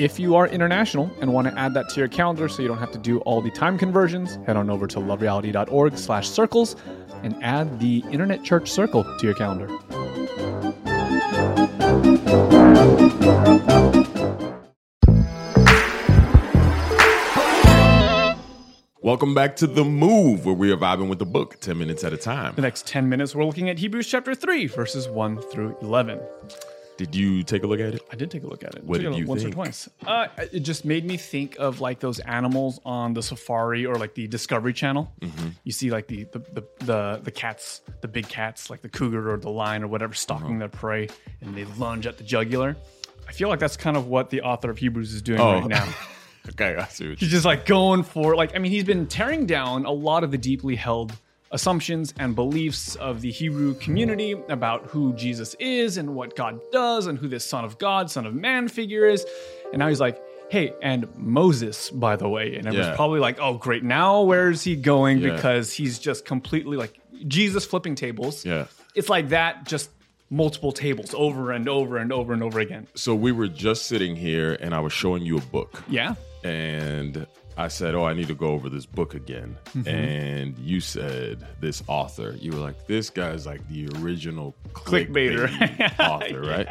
If you are international and want to add that to your calendar so you don't have to do all the time conversions, head on over to lovereality.org slash circles and add the Internet Church Circle to your calendar. Welcome back to The Move, where we are vibing with the book 10 minutes at a time. The next 10 minutes, we're looking at Hebrews chapter 3, verses 1 through 11. Did you take a look at it? I did take a look at it. What did you once think? or twice. Uh, it just made me think of like those animals on the safari or like the Discovery Channel. Mm-hmm. You see like the the, the the the cats, the big cats, like the cougar or the lion or whatever, stalking Uh-huh. their prey, and they lunge at the jugular. I feel like that's kind of what the author of Hebrews is doing Oh. right now. Okay, I see He's just like going for like I mean he's been tearing down a lot of the deeply held assumptions and beliefs of the Hebrew community about who Jesus is and what God does and who this son of God, son of man figure is. And now he's like, "Hey, and Moses, by the way." And it was Yeah. probably like, "Oh, great. Now where's he going Yeah. because he's just completely like Jesus flipping tables." Yeah. It's like that just multiple tables over and over and over and over again. So we were just sitting here and I was showing you a book. Yeah. And I said, Oh, I need to go over this book again. Mm-hmm. And you said, This author, you were like, This guy's like the original Clickbaiter. author, right?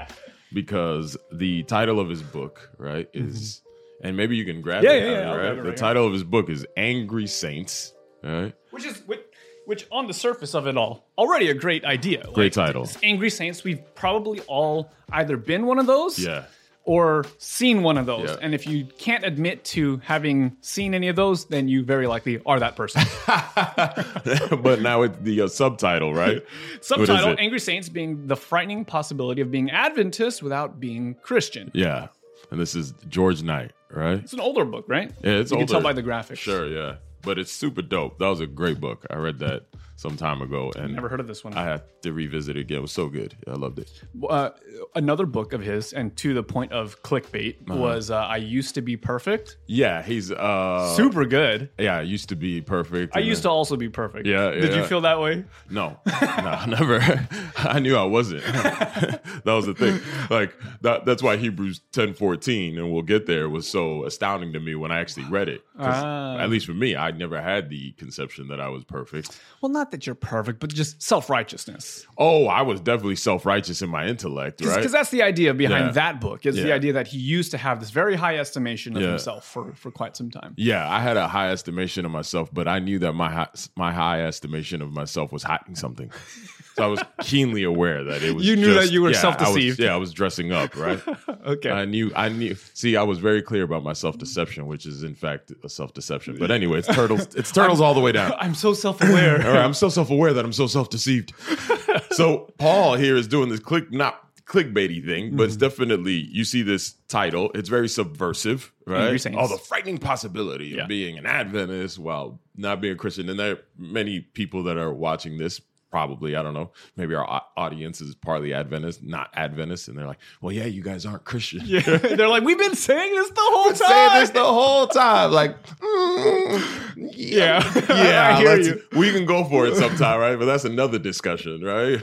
Because the title of his book, right, is, and maybe you can grab Mm-hmm. Yeah, it, yeah, yeah, I'll right? the right title of his book is Angry Saints, right? which is which, which on the surface of it all already a great idea Great title. angry saints we've probably all either been one of those Yeah. Or seen one of those Yeah. and if you can't admit to having seen any of those then you very likely are that person but now it's the uh, subtitle, right? Subtitle angry saints being the frightening possibility of being adventist without being christian Yeah. And this is George Knight, right? it's an older book right Yeah, it's you can tell by the graphics Sure, yeah. But it's super dope. That was a great book. I read that some time ago and never heard of this one I had to revisit it again. It was so good. I loved it. uh, another book of his and to the point of clickbait Uh-huh. was uh, i used to be perfect Yeah, he's uh super good Yeah, I used to be perfect. I used to also be perfect. Yeah, Did you yeah. feel that way? No, no, never. I knew I wasn't. that was the thing. Like that. That's why Hebrews ten fourteen, and we'll get there, was so astounding to me when I actually read it. Ah. At least for me, I never had the conception that I was perfect. Well, not that you're perfect, but just self righteousness. Oh, I was definitely self righteous in my intellect, right? Because that's the idea behind Yeah. that book. Is the idea that he used to have this very high estimation of Yeah. himself for, for quite some time. Yeah, I had a high estimation of myself, but I knew that my high, my high estimation of myself was hiding something. So I was keenly aware that it was. You knew that you were yeah, self-deceived. Yeah, I was dressing up, right? Okay. I knew. I knew. See, I was very clear about my self deception, which is in fact a self deception. But anyway, it's turtles. It's turtles all the way down. I'm so self aware. All right, I'm so self aware that I'm so self deceived. so Paul here is doing this click not clickbaity thing, but it's Mm-hmm. definitely you see this title. It's very subversive, right? Saints. Oh, the frightening possibility Yeah. of being an Adventist while not being a Christian. And there are many people that are watching this. Probably, I don't know. Maybe our audience is partly Adventist, not Adventist, and they're like, "Well, yeah, you guys aren't Christian." They're like, we've been saying this the whole time. saying this the whole time. Like, mm, Yeah. yeah, I hear let's- you. we can go for it sometime, right? But that's another discussion, right?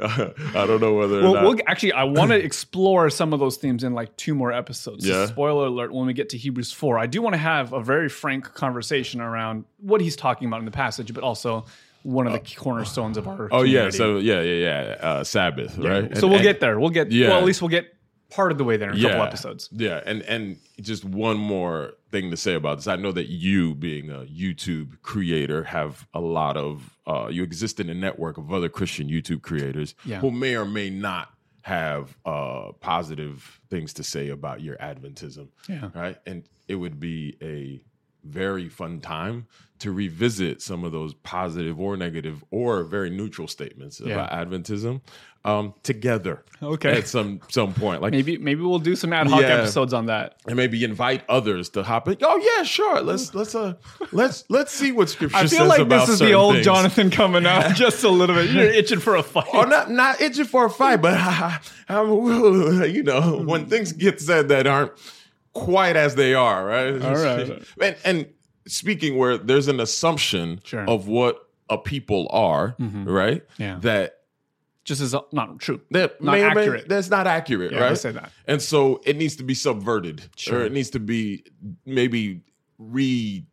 I don't know whether or Well, not. we'll actually, I want to explore some of those themes in like two more episodes. So Yeah. spoiler alert: when we get to Hebrews four, I do want to have a very frank conversation around what he's talking about in the passage, but also one of the cornerstones of our. oh yeah, community. so yeah, yeah, yeah. Uh, Sabbath, right? so And- we'll and- get there. We'll get. Yeah. Well, at least we'll get part of the way there in a couple episodes. Yeah, and and just one more thing to say about this. I know that you, being a YouTube creator, have a lot of uh, you exist in a network of other Christian YouTube creators Yeah. who may or may not have uh, positive things to say about your Adventism. Yeah. Right, and it would be a very fun time to revisit some of those positive or negative or very neutral statements Yeah. about Adventism um, together. Okay. At some some point, like Maybe maybe we'll do some ad hoc Yeah. episodes on that. and maybe invite others to hop in. Oh yeah, sure. Let's let's uh let's let's see what scripture says. I feel like this is the old things. Jonathan coming out just a little bit. You're itching for a fight. Or not not itching for a fight, but I'm, you know when things get said that aren't quite as they are, right? All right. And and speaking where there's an assumption Sure. of what a people are, mm-hmm. right? Yeah. That Just is not true. that Not may or may- accurate. that's not accurate, Yeah, right? let's say that. And so it needs to be subverted, Sure. or it needs to be maybe re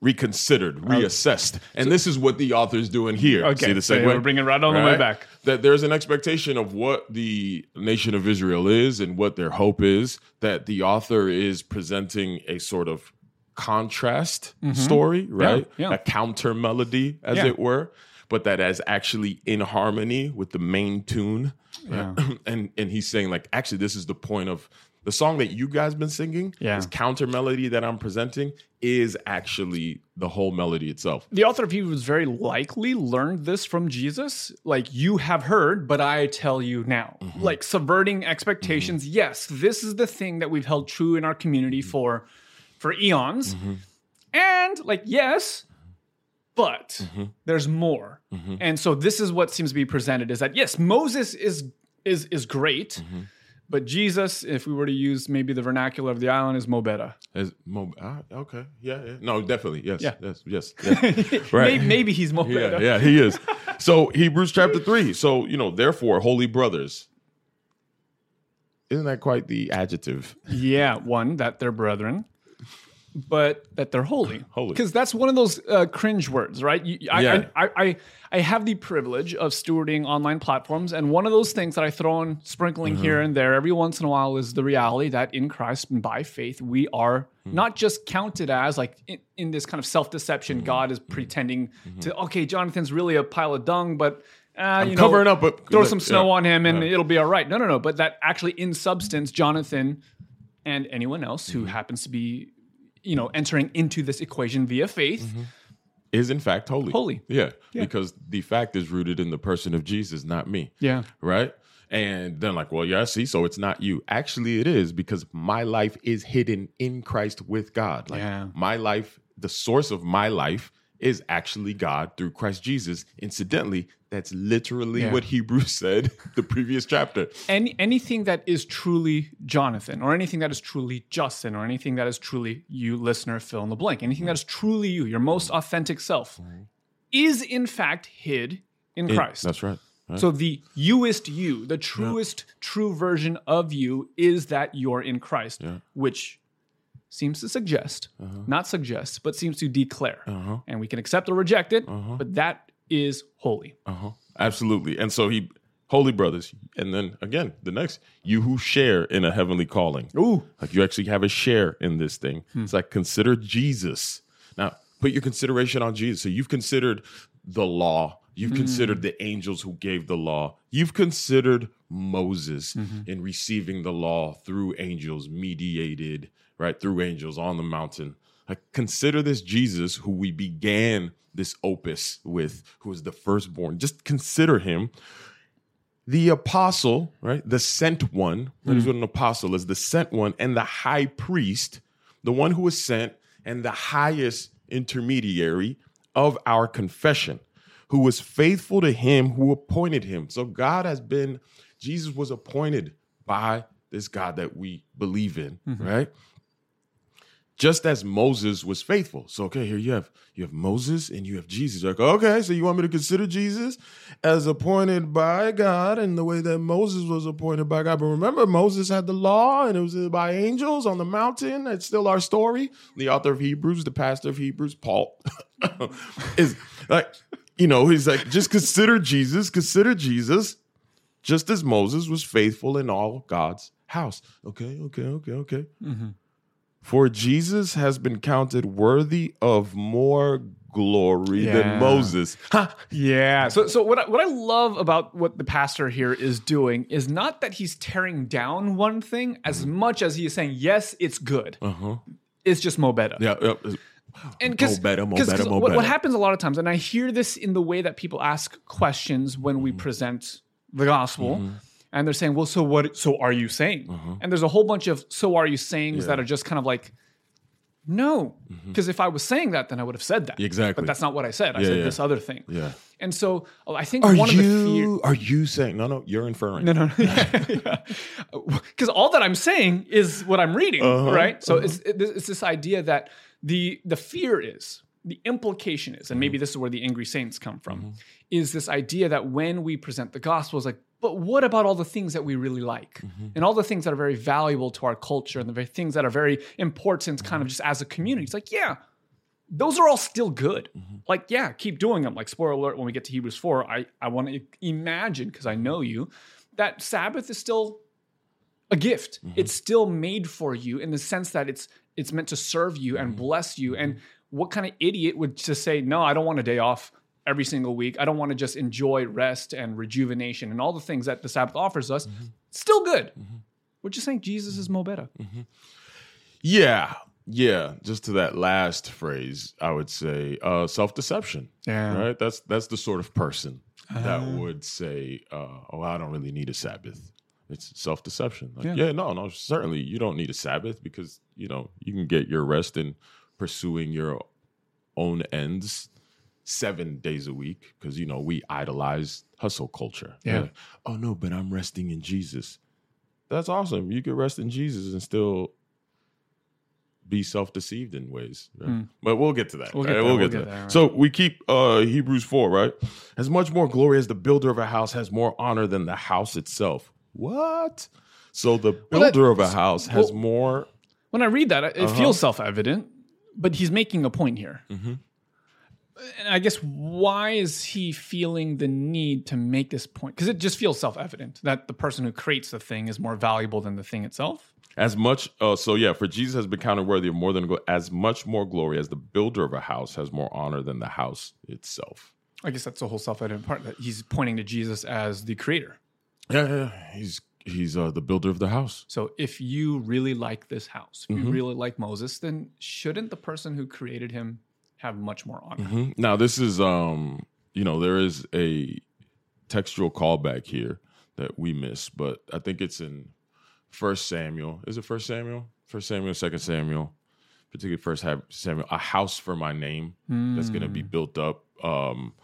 reconsidered, reassessed. And this is what the author's doing here. Okay, See the so segue? we're bringing right on the way back. That there's an expectation of what the nation of Israel is and what their hope is. That the author is presenting a sort of contrast story, right? Mm-hmm. yeah. A counter melody, as Yeah. it were, but that is actually in harmony with the main tune. Yeah. and and he's saying like, actually, this is the point of the song that you guys been singing. Yeah. This counter melody that I'm presenting is actually the whole melody itself. The author of Hebrews very likely learned this from Jesus. Like, you have heard, but I tell you now. Mm-hmm. Like, subverting expectations. Yes, this is the thing that we've held true in our community Mm-hmm. for for eons. And, like, yes, but Mm-hmm. there's more. And so this is what seems to be presented is that yes, Moses is is is great. But Jesus, if we were to use maybe the vernacular of the island, is mo better. As mo- ah, okay, yeah, yeah, no, definitely, yes, Yeah. yes, yes, yes. right. Maybe, maybe he's mo Yeah, yeah, he is. So Hebrews chapter three. So you know, therefore, holy brothers. Isn't that quite the adjective? Yeah, one that they're brethren, but that they're holy. Holy. because that's one of those uh, cringe words, right? You, I, Yeah. I, I, I, have the privilege of stewarding online platforms, and one of those things that I throw in sprinkling Mm-hmm. here and there every once in a while is the reality that in Christ and by faith we are Mm. not just counted as like in, in this kind of self deception. Mm-hmm. God is pretending to okay, Jonathan's really a pile of dung, but. Uh, you know, covering up, but throw some snow yeah. on him and it'll be all right. No, no, no. But that actually, in substance, Jonathan and anyone else Mm-hmm. who happens to be, you know, entering into this equation via faith, Mm-hmm. is in fact holy. Holy. Yeah, because the fact is rooted in the person of Jesus, not me. yeah, Right? And then like, well, yeah, see, so it's not you. Actually, it is because my life is hidden in Christ with God. Like Yeah. my life, the source of my life is actually God through Christ Jesus. Incidentally, that's literally Yeah. what Hebrews said the previous chapter. any anything that is truly Jonathan, or anything that is truly Justin, or anything that is truly you, listener, fill in the blank, anything that is truly you, your most authentic self, mm-hmm. is in fact hid in It- Christ. that's right. right? So the youest you, the truest true version of you is that you're in Christ, Yeah. which seems to suggest, Uh-huh. not suggest, but seems to declare. Uh-huh. And we can accept or reject it, but that is holy. Uh-huh. Absolutely. And so he, holy brothers, and then again, the next, you who share in a heavenly calling. Ooh. Like you actually have a share in this thing. It's like consider Jesus. Now, put your consideration on Jesus. So you've considered the law. You've considered the angels who gave the law. You've considered Moses in receiving the law through angels, mediated, right? Through angels on the mountain. Like consider this Jesus who we began this opus with, who is the firstborn. Just consider him the apostle, right? The sent one. That is hmm. what an apostle is the sent one and the high priest, the one who was sent and the highest intermediary of our confession, who was faithful to him who appointed him. So God has been, Jesus was appointed by this God that we believe in, mm-hmm. right? Just as Moses was faithful. So okay, here you have you have Moses and you have Jesus. Like, okay, so you want me to consider Jesus as appointed by God in the way that Moses was appointed by God. But remember, Moses had the law and it was by angels on the mountain. It's still our story. The author of Hebrews, the pastor of Hebrews, Paul, is like, you know, he's like, just consider Jesus, consider Jesus, just as Moses was faithful in all God's house. Okay, okay, okay, okay. Mm-hmm. For Jesus has been counted worthy of more glory Yeah. than Moses. Ha! Yeah. So, so what I, what I love about what the pastor here is doing is not that he's tearing down one thing as much as he is saying, yes, it's good. Uh-huh. It's just mo better. Yeah, yeah. and because Mo better, mo 'cause- 'cause better, mo what, what happens a lot of times, and I hear this in the way that people ask questions when Mm-hmm. we present the gospel, and they're saying, "Well, so what? So are you saying?" Uh-huh. And there's a whole bunch of "so are you sayings" that are just kind of like, "No," because if I was saying that, then I would have said that. Mm-hmm. Exactly. But that's not what I said. I Yeah, said yeah. this other thing. Yeah. And so uh, I think Are one of the fear. you are you saying no no you're inferring. No, no, because all that I'm saying is what I'm reading, Uh-huh, right? So it's it's this idea that the the fear is the implication is, and maybe Mm-hmm. this is where the angry saints come from, is this idea that when we present the gospel, is like, but what about all the things that we really like, Mm-hmm. and all the things that are very valuable to our culture, and the very things that are very important, kind of Mm-hmm. just as a community? It's like, yeah, those are all still good. Mm-hmm. Like, yeah, keep doing them. Like, spoiler alert, when we get to Hebrews 4, I, I want to imagine, because I know you, that Sabbath is still a gift. Mm-hmm. It's still made for you in the sense that it's it's meant to serve you and Mm-hmm. bless you. And what kind of idiot would just say, no, I don't want a day off every single week. I don't want to just enjoy rest and rejuvenation and all the things that the Sabbath offers us. Mm-hmm. Still good. We're just saying Jesus is more better. Yeah. Yeah, just to that last phrase, I would say uh, self-deception. Yeah. Right? That's that's the sort of person that would say, uh, "Oh, I don't really need a Sabbath." It's self-deception. Like, Yeah. yeah. no, no, certainly you don't need a Sabbath because, you know, you can get your rest in pursuing your own ends 7 days a week because you know, we idolize hustle culture. Yeah. Like, oh no, but I'm resting in Jesus. That's awesome. You could rest in Jesus and still be self-deceived in ways. right? But we'll get to that. We'll right? get there, We'll we'll get to that. right. So we keep uh Hebrews 4, right? As much more glory as the builder of a house has more honor than the house itself. What? So the Well, that- builder of a house has well- more When I read that, it Uh-huh. feels self evident, but he's making a point here. Mm-hmm. And I guess why is he feeling the need to make this point? Because it just feels self evident that the person who creates the thing is more valuable than the thing itself. as much uh, so yeah, for Jesus has been counted worthy of more than as much more glory as the builder of a house has more honor than the house itself. I guess that's the whole self evident part that he's pointing to Jesus as the creator. Yeah, yeah. He's he's uh, the builder of the house. So if you really like this house, if Mm-hmm. you really like Moses, then shouldn't the person who created him have much more honor? Mhm. Now this is um you know there is a textual callback here that we miss, but I think it's in First Samuel. Is it First Samuel? First Samuel, Second Samuel, particularly First Samuel. A house for my name that's going to be built up. Um,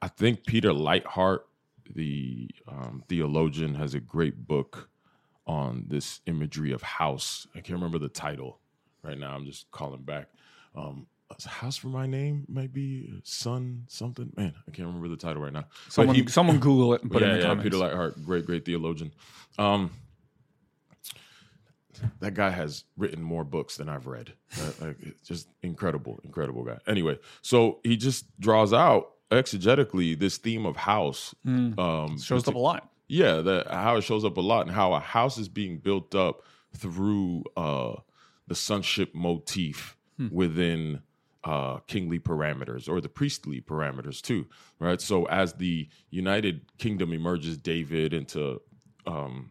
I think Peter Leithart, the um, theologian, has a great book on this imagery of house. I can't remember the title right now. I'm just calling back. Um, house for my name might be son something. Man, I can't remember the title right now. Someone, he- someone Google it and put yeah, it in the yeah, comments. Peter Leithart, great, great theologian. Um, that guy has written more books than I've read. Uh, like, just incredible, incredible guy. Anyway, so he just draws out exegetically this theme of house. Um, Hmm. Shows up a lot. yeah, that how it shows up a lot, and how a house is being built up through uh, the sonship motif within uh, kingly parameters or the priestly parameters too, right? So as the United Kingdom emerges, David into um,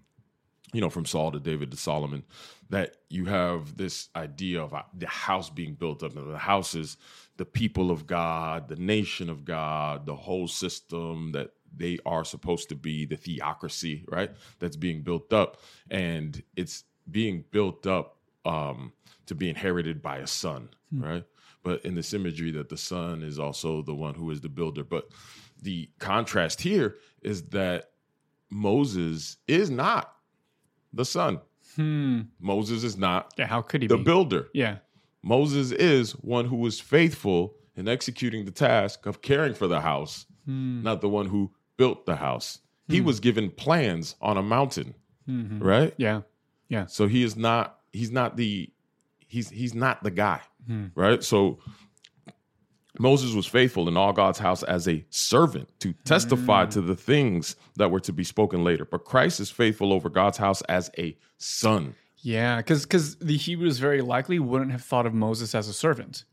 you know, from Saul to David to Solomon, that you have this idea of uh, the house being built up. And the house is the people of God, the nation of God, the whole system that they are supposed to be, the theocracy, right? That's being built up. And it's being built up um, to be inherited by a son, right? But in this imagery, that the son is also the one who is the builder. But the contrast here is that Moses is not the son. Hmm. Moses is not Yeah, how could he the be? builder. Yeah. Moses is one who was faithful in executing the task of caring for the house, not the one who built the house. He was given plans on a mountain, Mhm. right? Yeah. Yeah. So he is not he's not the he's he's not the guy, Hmm. right? So Moses was faithful in all God's house as a servant to testify to the things that were to be spoken later. But Christ is faithful over God's house as a son. Yeah, because because the Hebrews very likely wouldn't have thought of Moses as a servant,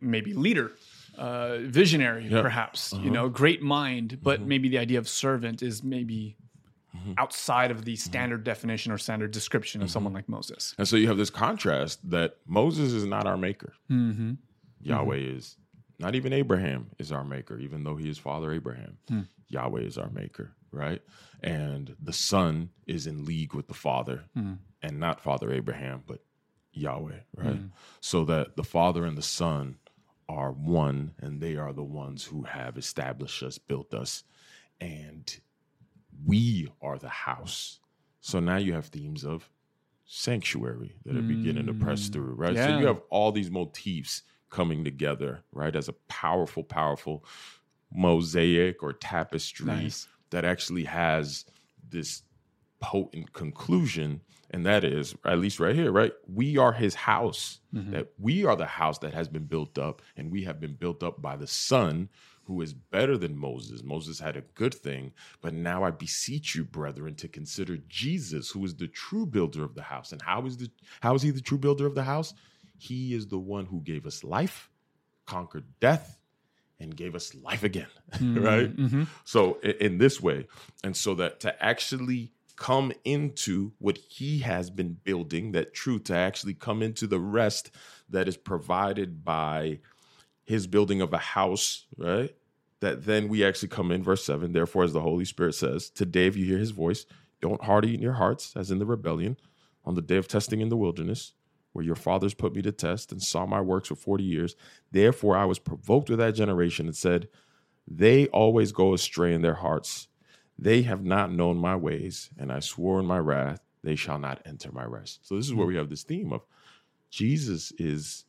maybe leader, uh, visionary, Yeah. perhaps. Uh-huh. You know, great mind, but Mm-hmm. maybe the idea of servant is maybe outside of the standard definition or standard description of Mm-hmm. someone like Moses. And so you have this contrast that Moses is not our maker. Mm-hmm. Yahweh is. Not even Abraham is our maker, even though he is Father Abraham. Hmm. Yahweh is our maker, right? And the Son is in league with the Father, Hmm. and not Father Abraham, but Yahweh, right? Hmm. So that the Father and the Son are one, and they are the ones who have established us, built us, and we are the house. So now you have themes of sanctuary that are beginning to press through, right? So Hmm. You have all these motifs coming together, right, as a powerful, powerful mosaic or tapestry Nice. that actually has this potent conclusion. And that is, at least right here, right? We are his house. That we are the house that has been built up, and we have been built up by the Son who is better than Moses. Moses had a good thing, but now I beseech you, brethren, to consider Jesus, who is the true builder of the house. And how is the how is he the true builder of the house? He is the one who gave us life, conquered death, and gave us life again. right? Mm-hmm. So in this way, and so that to actually come into what he has been building, that truth, to actually come into the rest that is provided by his building of a house, right? That then we actually come in, verse 7. Therefore, as the Holy Spirit says, today, if you hear his voice, don't harden your hearts, as in the rebellion, on the day of testing in the wilderness, where your fathers put me to test and saw my works for 40 years. Therefore, I was provoked with that generation and said, They always go astray in their hearts. They have not known my ways, and I swore in my wrath, they shall not enter my rest. So, this is where we have this theme of Jesus is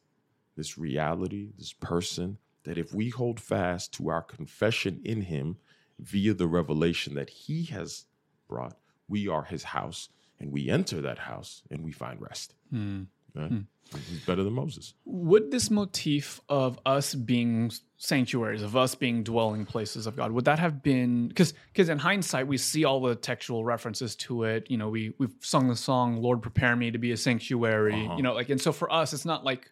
this reality, this person, that if we hold fast to our confession in him via the revelation that he has brought, we are his house and we enter that house and we find rest. Right? He's better than Moses. Would this motif of us being sanctuaries, of us being dwelling places of God, would that have been because because in hindsight we see all the textual references to it. You know, we we've sung the song "Lord, prepare me to be a sanctuary." Uh-huh. You know, like and so for us, it's not like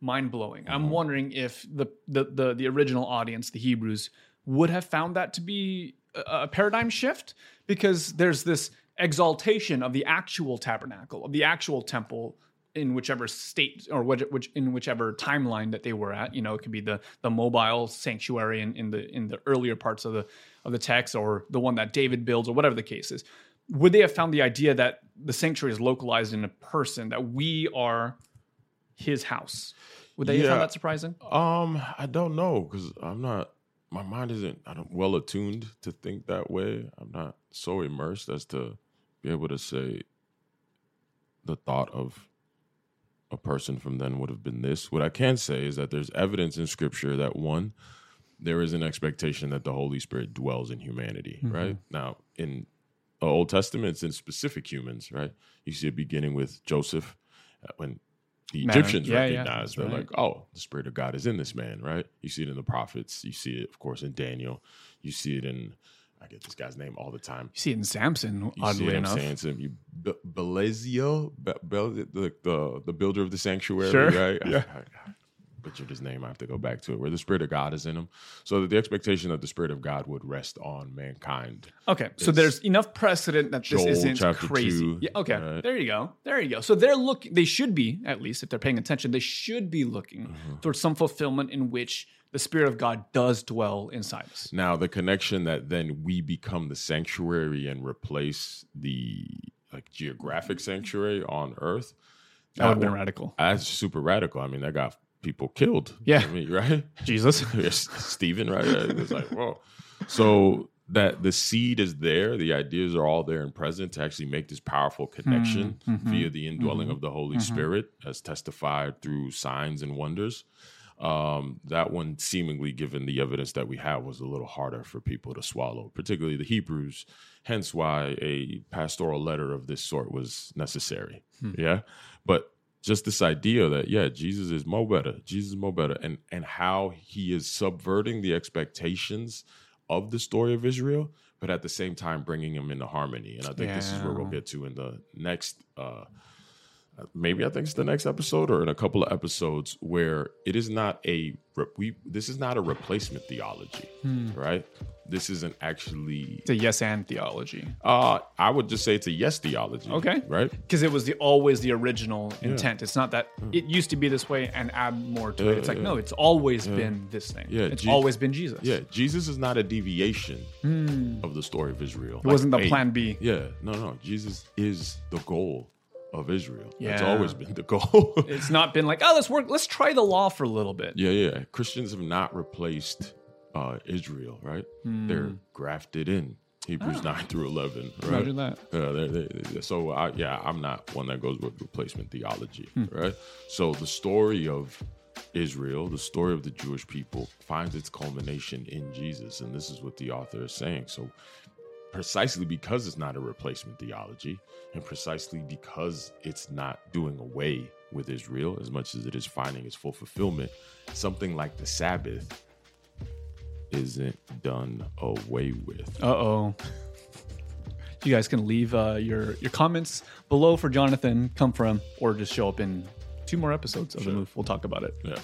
mind blowing. Uh-huh. I'm wondering if the, the the the original audience, the Hebrews, would have found that to be a, a paradigm shift because there's this exaltation of the actual tabernacle, of the actual temple in whichever state or which, which in whichever timeline that they were at. You know, it could be the the mobile sanctuary in, in the in the earlier parts of the of the text, or the one that David builds, or whatever the case is. Would they have found the idea that the sanctuary is localized in a person, that we are his house? Would they have Yeah. found that surprising? Um, I don't know because I'm not. My mind isn't. I don't well attuned to think that way. I'm not so immersed as to be able to say the thought of a person from then would have been this. What I can say is that there's evidence in Scripture that one, there is an expectation that the Holy Spirit dwells in humanity. Right now, in the Old Testament, it's in specific humans. Right, you see it beginning with Joseph uh, when the Egyptians yeah, yeah, recognize that's they're right. like, oh, the Spirit of God is in this man, right? You see it in the prophets. You see it, of course, in Daniel. You see it in, I get this guy's name all the time. You see it in Samson, You see oddly enough. So you, Be- Belazio, Be- the, the the builder of the sanctuary, Sure. right? Yeah. I, I butchered his name. I have to go back to it. Where the Spirit of God is in him, so that the expectation that the Spirit of God would rest on mankind. Okay, so there's enough precedent that this Joel isn't crazy. two, yeah, okay, right? there you go, there you go. So they're looking. They should be at least if they're paying attention. They should be looking Mm-hmm. towards some fulfillment in which the Spirit of God does dwell inside us. Now, the connection that then we become the sanctuary and replace the like geographic sanctuary on Earth. That would have been radical. That's super radical. I mean, that got people killed. Yeah. I mean, right? Jesus. Yes, Stephen, right? It's like, whoa. So that the seed is there, the ideas are all there and present to actually make this powerful connection Mm-hmm. via the indwelling of the Holy Spirit, as testified through signs and wonders. Um, that one, seemingly given the evidence that we have, was a little harder for people to swallow, particularly the Hebrews. Hence, why a pastoral letter of this sort was necessary. Yeah, but just this idea that yeah, Jesus is mo better, Jesus is mo better, and and how he is subverting the expectations of the story of Israel, but at the same time bringing them into harmony. And I think this is where we'll get to in the next. uh maybe I think it's the next episode or in a couple of episodes where it is not a re- we this is not a replacement theology, right? This isn't actually It's a yes and theology. uh I would just say it's a yes theology. Okay. Right? Because it was the always the original intent. It's not that it used to be this way and add more to it. It's like, no, it's always been this thing. Yeah, It's Je- always been Jesus. Yeah, Jesus is not a deviation of the story of Israel. It wasn't the plan B. Yeah, no, no. Jesus is the goal of Israel. It's Yeah. always been the goal. It's not been like, oh, let's work, let's try the law for a little bit. yeah, yeah. Christians have not replaced uh, Israel, right? Hmm. They're grafted in. Hebrews ah. 9 through 11, right? Imagine that. Yeah, they they so I, yeah, I'm not one that goes with replacement theology, hmm. right? So the story of Israel, the story of the Jewish people, finds its culmination in Jesus, and this is what the author is saying. So, precisely because it's not a replacement theology, and precisely because it's not doing away with Israel as much as it is finding its full fulfillment, something like the Sabbath isn't done away with. Uh oh. You guys can leave uh, your your comments below for Jonathan. Come from, or just show up in two more episodes of the move. We'll talk about it. Yeah.